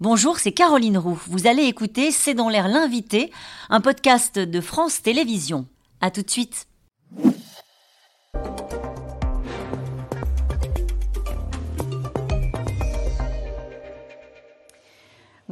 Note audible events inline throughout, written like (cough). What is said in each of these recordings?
Bonjour, c'est Caroline Roux. Vous allez écouter C'est dans l'air l'invité, un podcast de France Télévisions. À tout de suite.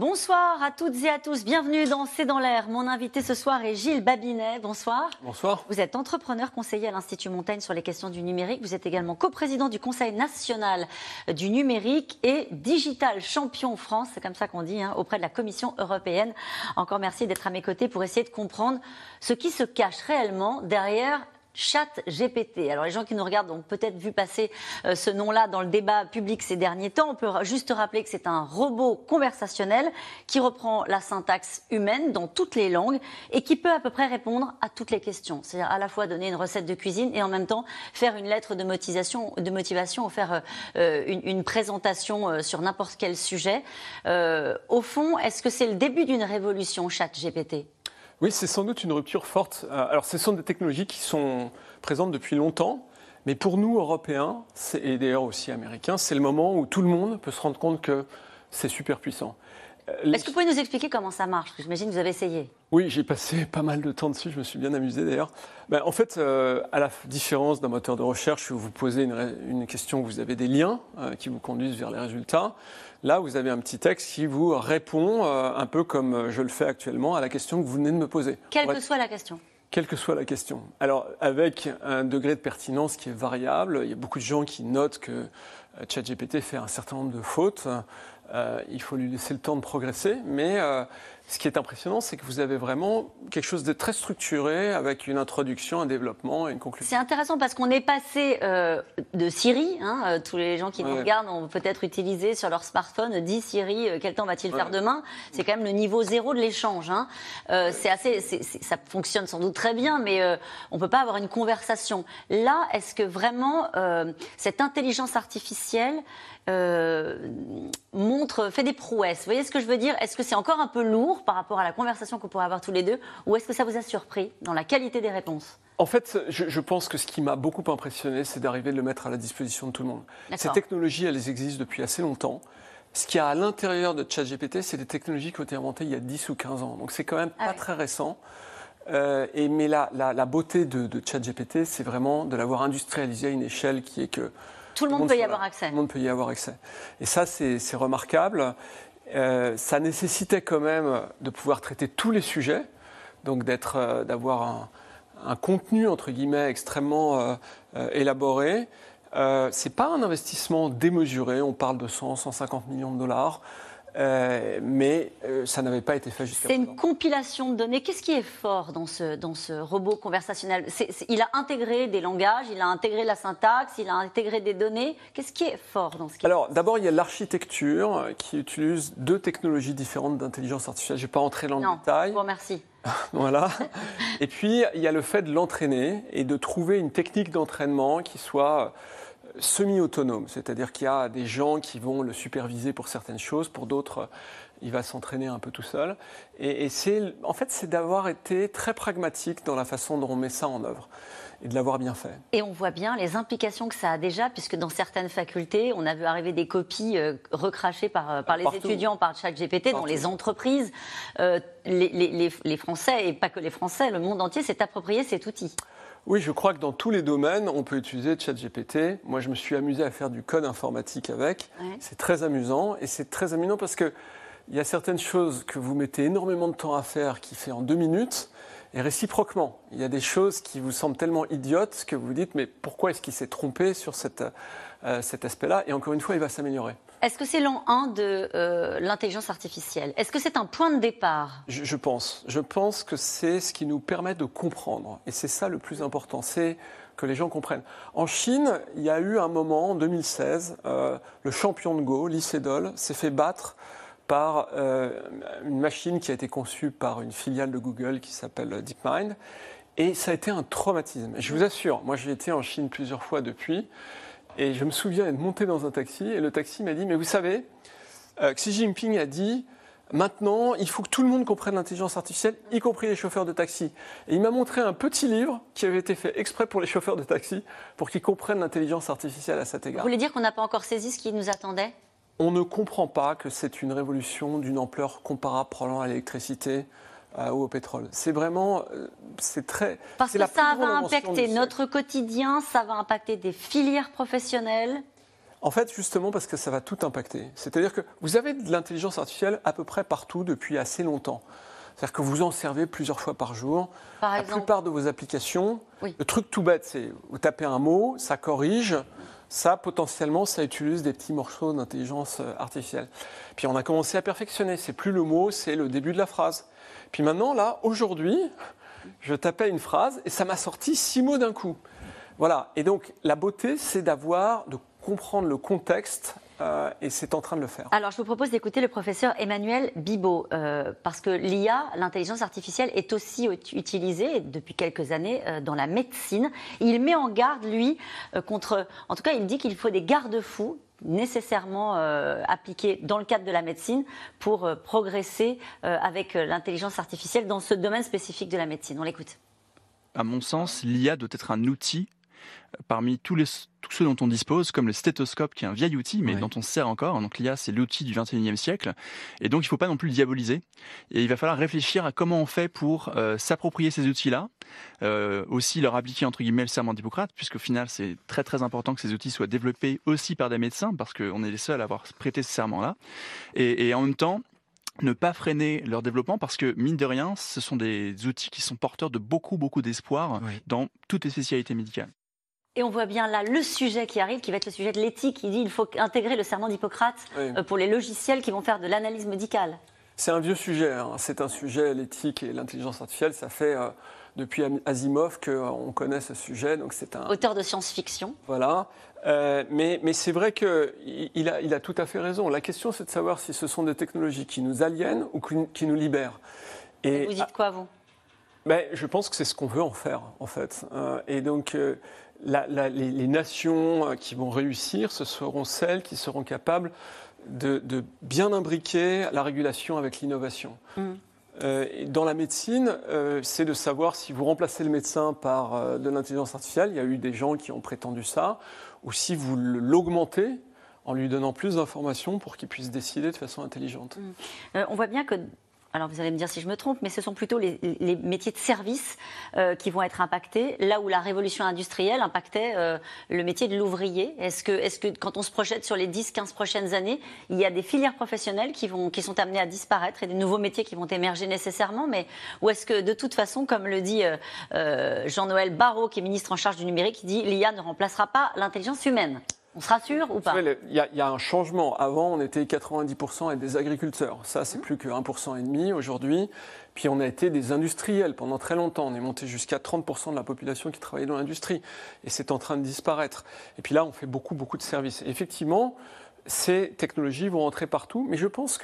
Bonsoir à toutes et à tous, bienvenue dans C'est dans l'air. Mon invité ce soir est Gilles Babinet. Bonsoir. Bonsoir. Vous êtes entrepreneur conseiller à l'Institut Montaigne sur les questions du numérique. Vous êtes également coprésident du Conseil national du numérique et digital champion France, c'est comme ça qu'on dit, hein, auprès de la Commission européenne. Encore merci d'être à mes côtés pour essayer de comprendre ce qui se cache réellement derrière Chat GPT. Alors les gens qui nous regardent ont peut-être vu passer euh, ce nom-là dans le débat public ces derniers temps. On peut juste rappeler que c'est un robot conversationnel qui reprend la syntaxe humaine dans toutes les langues et qui peut à peu près répondre à toutes les questions. C'est-à-dire à la fois donner une recette de cuisine et en même temps faire une lettre de motivation, de motivation ou faire euh, une, une, présentation euh, sur n'importe quel sujet. au fond, est-ce que c'est le début d'une révolution Chat GPT oui, c'est sans doute une rupture forte. Euh, alors, ce sont des technologies qui sont présentes depuis longtemps, mais pour nous, Européens, et d'ailleurs aussi Américains, c'est le moment où tout le monde peut se rendre compte que c'est super puissant. Euh, Est-ce que vous pouvez nous expliquer comment ça marche? J'imagine que vous avez essayé. Oui, j'ai passé (laughs) pas mal de temps dessus, je me suis bien amusé d'ailleurs. Ben, en fait, euh, à la différence d'un moteur de recherche où vous posez une, une question, vous avez des liens qui vous conduisent vers les résultats, Là, vous avez un petit texte qui vous répond, euh, un peu comme je le fais actuellement, à la question que vous venez de me poser. Quelle que soit la question quelle que soit la question. Alors, avec un degré de pertinence qui est variable, il y a beaucoup de gens qui notent que euh, ChatGPT fait un certain nombre de fautes. Euh, il faut lui laisser le temps de progresser, mais ce qui est impressionnant, c'est que vous avez vraiment quelque chose de très structuré avec une introduction, un développement et une conclusion. C'est intéressant parce qu'on est passé euh, de Siri, hein, euh, tous les gens qui nous regardent ont peut-être utilisé sur leur smartphone, dit Siri, euh, quel temps va-t-il faire demain? C'est quand même le niveau zéro de l'échange. Hein. c'est assez, ça fonctionne sans doute très bien, mais on ne peut pas avoir une conversation. Là, est-ce que vraiment cette intelligence artificielle montre, fait des prouesses Vous voyez ce que je veux dire? Est-ce que c'est encore un peu lourd par rapport à la conversation qu'on pourrait avoir tous les deux? Ou est-ce que ça vous a surpris dans la qualité des réponses? En fait, je, pense que ce qui m'a beaucoup impressionné, c'est d'arriver de le mettre à la disposition de tout le monde. Ces technologies, elles existent depuis assez longtemps. Ce qu'il y a à l'intérieur de ChatGPT, c'est des technologies qui ont été inventées il y a 10 ou 15 ans. Donc c'est quand même ah pas très récent. Euh, et, mais la, la, beauté de, de ChatGPT, c'est vraiment de l'avoir industrialisé à une échelle qui est que... Tout le monde, peut y avoir accès. Tout le monde peut y avoir accès. Et ça, c'est remarquable. Euh, ça nécessitait quand même de pouvoir traiter tous les sujets, donc euh, d'avoir un, contenu entre guillemets extrêmement euh, élaboré. c'est pas un investissement démesuré, on parle de 100, 150 millions de dollars. Euh, mais euh, ça n'avait pas été fait jusqu'à présent. C'est une compilation de données. Qu'est-ce qui est fort dans ce, dans ce robot conversationnel? Il a intégré des langages, il a intégré la syntaxe, il a intégré des données. Qu'est-ce qui est fort dans ce qui Alors, d'abord, il y a l'architecture qui utilise deux technologies différentes d'intelligence artificielle. Je ne vais pas entrer dans le détail. Je vous remercie. (laughs) voilà. et puis, il y a le fait de l'entraîner et de trouver une technique d'entraînement qui soit semi-autonome, c'est-à-dire qu'il y a des gens qui vont le superviser pour certaines choses, pour d'autres, il va s'entraîner un peu tout seul. Et, c'est, en fait, c'est d'avoir été très pragmatique dans la façon dont on met ça en œuvre et de l'avoir bien fait. Et on voit bien les implications que ça a déjà, puisque dans certaines facultés, on a vu arriver des copies euh, recrachées par, euh, par les étudiants, par ChatGPT, dans les entreprises. Euh, les, les, les Français, et pas que les Français, le monde entier s'est approprié cet outil. Oui, je crois que dans tous les domaines, on peut utiliser ChatGPT. Moi, je me suis amusé à faire du code informatique avec. C'est très amusant. Et c'est très amusant parce qu'il y a certaines choses que vous mettez énormément de temps à faire qui fait en deux minutes. Et réciproquement, il y a des choses qui vous semblent tellement idiotes que vous vous dites mais pourquoi est-ce qu'il s'est trompé sur cette, euh, cet aspect-là? Et encore une fois, il va s'améliorer. Est-ce que c'est l'an 1 de euh, l'intelligence artificielle? Est-ce que c'est un point de départ? Je, pense. Je pense que c'est ce qui nous permet de comprendre. Et c'est ça le plus important, c'est que les gens comprennent. En Chine, il y a eu un moment, en 2016, euh, le champion de Go, Lee Sedol, s'est fait battre par euh, une machine qui a été conçue par une filiale de Google qui s'appelle DeepMind. Et ça a été un traumatisme. Je vous assure, moi j'ai été en Chine plusieurs fois depuis. Et je me souviens être monté dans un taxi et le taxi m'a dit Mais vous savez, euh, Xi Jinping a dit Maintenant, il faut que tout le monde comprenne l'intelligence artificielle, y compris les chauffeurs de taxi. Et il m'a montré un petit livre qui avait été fait exprès pour les chauffeurs de taxi, pour qu'ils comprennent l'intelligence artificielle à cet égard. Vous voulez dire qu'on n'a pas encore saisi ce qui nous attendait? On ne comprend pas que c'est une révolution d'une ampleur comparable probablement à l'électricité ou au pétrole. C'est vraiment, euh, c'est très. Parce que la ça va impacter notre quotidien, ça va impacter des filières professionnelles. En fait, justement parce que ça va tout impacter. C'est-à-dire que vous avez de l'intelligence artificielle à peu près partout depuis assez longtemps. C'est-à-dire que vous en servez plusieurs fois par jour. Par La exemple. plupart de vos applications, Oui. le truc tout bête, c'est vous tapez un mot, ça corrige. Ça, potentiellement, ça utilise des petits morceaux d'intelligence euh, artificielle. Puis on a commencé à perfectionner. C'est plus le mot, c'est le début de la phrase. Puis maintenant, là, aujourd'hui, je tapais une phrase et ça m'a sorti six mots d'un coup. Voilà. Et donc, la beauté, c'est d'avoir, de comprendre le contexte euh, et c'est en train de le faire. Alors, je vous propose d'écouter le professeur Emmanuel Bibot, euh, parce que l'IA, l'intelligence artificielle, est aussi ut- utilisée depuis quelques années euh, dans la médecine. Il met en garde, lui, euh, contre. En tout cas, il dit qu'il faut des garde-fous nécessairement euh, appliqués dans le cadre de la médecine pour euh, progresser euh, avec l'intelligence artificielle dans ce domaine spécifique de la médecine. On l'écoute. à mon sens, l'IA doit être un outil parmi tous, les, tous ceux dont on dispose, comme le stéthoscope, qui est un vieil outil, mais dont on se sert encore. Donc l'IA, c'est l'outil du 21e siècle. Et donc, il ne faut pas non plus le diaboliser. Et il va falloir réfléchir à comment on fait pour euh, s'approprier ces outils-là, euh, aussi leur appliquer, entre guillemets, le serment d'Hippocrate, puisqu'au final, c'est très très important que ces outils soient développés aussi par des médecins, parce qu'on est les seuls à avoir prêté ce serment-là. Et, et en même temps, ne pas freiner leur développement parce que, mine de rien, ce sont des outils qui sont porteurs de beaucoup, beaucoup d'espoir Oui. dans toutes les spécialités médicales. Et on voit bien là le sujet qui arrive, qui va être le sujet de l'éthique. Il dit qu'il faut intégrer le serment d'Hippocrate Oui. euh, pour les logiciels qui vont faire de l'analyse médicale. C'est un vieux sujet. hein. C'est un sujet, l'éthique et l'intelligence artificielle. Ça fait euh, depuis Asimov qu'on connaît ce sujet. Donc c'est un. Auteur de science-fiction. Voilà. Euh, mais mais c'est vrai qu'il il a, il a tout à fait raison. La question, c'est de savoir si ce sont des technologies qui nous aliènent ou qui, nous libèrent. Et Vous dites quoi, vous? Ben, je pense que c'est ce qu'on veut en faire, en fait. Euh, et donc, euh, la- la- les, les nations qui vont réussir, ce seront celles qui seront capables de, de bien imbriquer la régulation avec l'innovation. Mm. Euh, dans la médecine, euh, c'est de savoir si vous remplacez le médecin par euh, de l'intelligence artificielle. Il y a eu des gens qui ont prétendu ça, ou si vous l'augmentez en lui donnant plus d'informations pour qu'il puisse décider de façon intelligente. Euh, On voit bien que. Alors vous allez me dire si je me trompe, mais ce sont plutôt les, métiers de service euh, qui vont être impactés, là où la révolution industrielle impactait euh, le métier de l'ouvrier. Est-ce que, est que quand on se projette sur les 10-15 prochaines années, il y a des filières professionnelles qui, vont, qui sont amenées à disparaître et des nouveaux métiers qui vont émerger nécessairement? Mais, Ou est-ce que de toute façon, comme le dit euh, Jean-Noël Barrot, qui est ministre en charge du numérique, il dit l'IA ne remplacera pas l'intelligence humaine? On se rassure ou pas Il y, a- il y a un changement. Avant, on était 90% à des agriculteurs. Ça, c'est plus que 1% et demi aujourd'hui. Puis on a été des industriels pendant très longtemps. On est monté jusqu'à 30% de la population qui travaillait dans l'industrie. Et c'est en train de disparaître. Et puis là, on fait beaucoup, beaucoup de services. Et effectivement, ces technologies vont rentrer partout. Mais je pense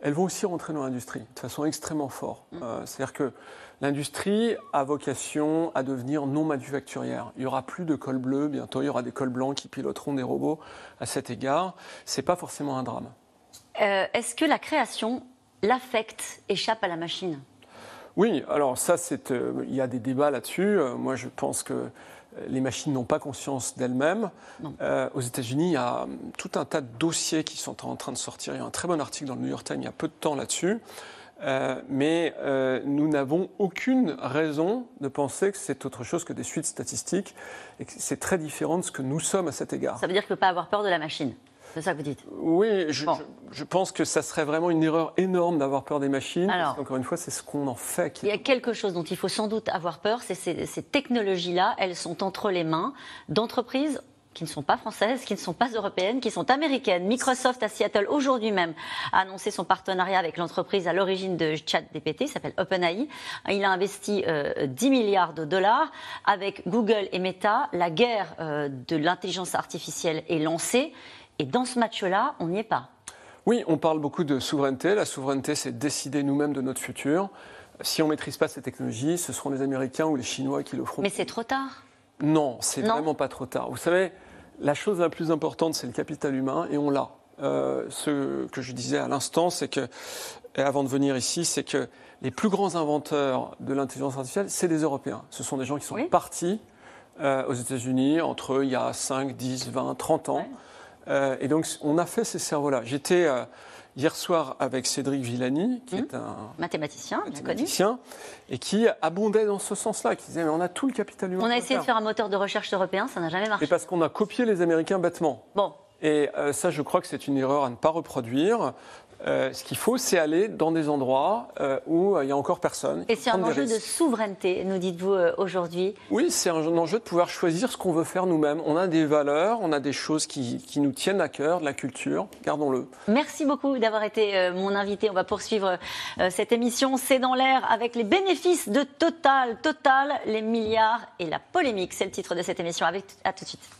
qu'elles vont aussi rentrer dans l'industrie de façon extrêmement forte. Euh, C'est-à-dire que l'industrie a vocation à devenir non manufacturière. Il y aura plus de cols bleus, bientôt il y aura des cols blancs qui piloteront des robots à cet égard. C'est pas forcément un drame. Euh, Est-ce que la création, l'affect, échappe à la machine? Oui, alors ça, c'est, euh, il y a des débats là-dessus. Euh, moi, je pense que euh, les machines n'ont pas conscience d'elles-mêmes. Euh, aux États-Unis, il y a hum, tout un tas de dossiers qui sont en train de sortir. Il y a un très bon article dans le New York Times il y a peu de temps là-dessus. Euh, mais euh, nous n'avons aucune raison de penser que c'est autre chose que des suites statistiques et que c'est très différent de ce que nous sommes à cet égard. Ça veut dire qu'il ne pas avoir peur de la machine. C'est ça que vous dites. Oui, je, Bon. je- je pense que ça serait vraiment une erreur énorme d'avoir peur des machines. Alors. parce qu'encore une fois, c'est ce qu'on en fait. Qui... Il y a quelque chose dont il faut sans doute avoir peur, c'est ces, ces technologies-là, elles sont entre les mains d'entreprises qui ne sont pas françaises, qui ne sont pas européennes, qui sont américaines. Microsoft à Seattle aujourd'hui même a annoncé son partenariat avec l'entreprise à l'origine de ChatGPT, s'appelle OpenAI. Il a investi euh, 10 milliards de dollars avec Google et Meta. La guerre euh, de l'intelligence artificielle est lancée et dans ce match-là, on n'y est pas. Oui, on parle beaucoup de souveraineté. La souveraineté, c'est décider nous-mêmes de notre futur. Si on ne maîtrise pas ces technologies, ce seront les Américains ou les Chinois qui le feront. Mais c'est trop tard. Non, c'est vraiment pas trop tard. Vous savez, la chose la plus importante, c'est le capital humain, et on l'a. Euh, ce que je disais à l'instant, c'est que, et avant de venir ici, c'est que les plus grands inventeurs de l'intelligence artificielle, c'est des Européens. Ce sont des gens qui sont Oui. partis euh, aux États-Unis entre il y a 5, 10, 20, 30 ans. Ouais. Et donc, on a fait ces cerveaux-là. J'étais hier soir avec Cédric Villani, qui mmh. est un mathématicien, mathématicien et qui abondait dans ce sens-là, qui disait mais on a tout le capital humain. On a essayé de faire un moteur de recherche européen, ça n'a jamais marché. Et parce qu'on a copié les Américains bêtement. Bon. Et ça, je crois que c'est une erreur à ne pas reproduire. Euh, ce qu'il faut, c'est aller dans des endroits euh, où euh, il n'y a encore personne. Et c'est un enjeu de souveraineté, nous dites-vous aujourd'hui Oui, c'est un enjeu de pouvoir choisir ce qu'on veut faire nous-mêmes. On a des valeurs, on a des choses qui, qui nous tiennent à cœur, de la culture, gardons-le. Merci beaucoup d'avoir été mon invité. On va poursuivre cette émission C'est dans l'air avec les bénéfices de Total. Total, les milliards et la polémique. C'est le titre de cette émission. Avec, à tout de suite.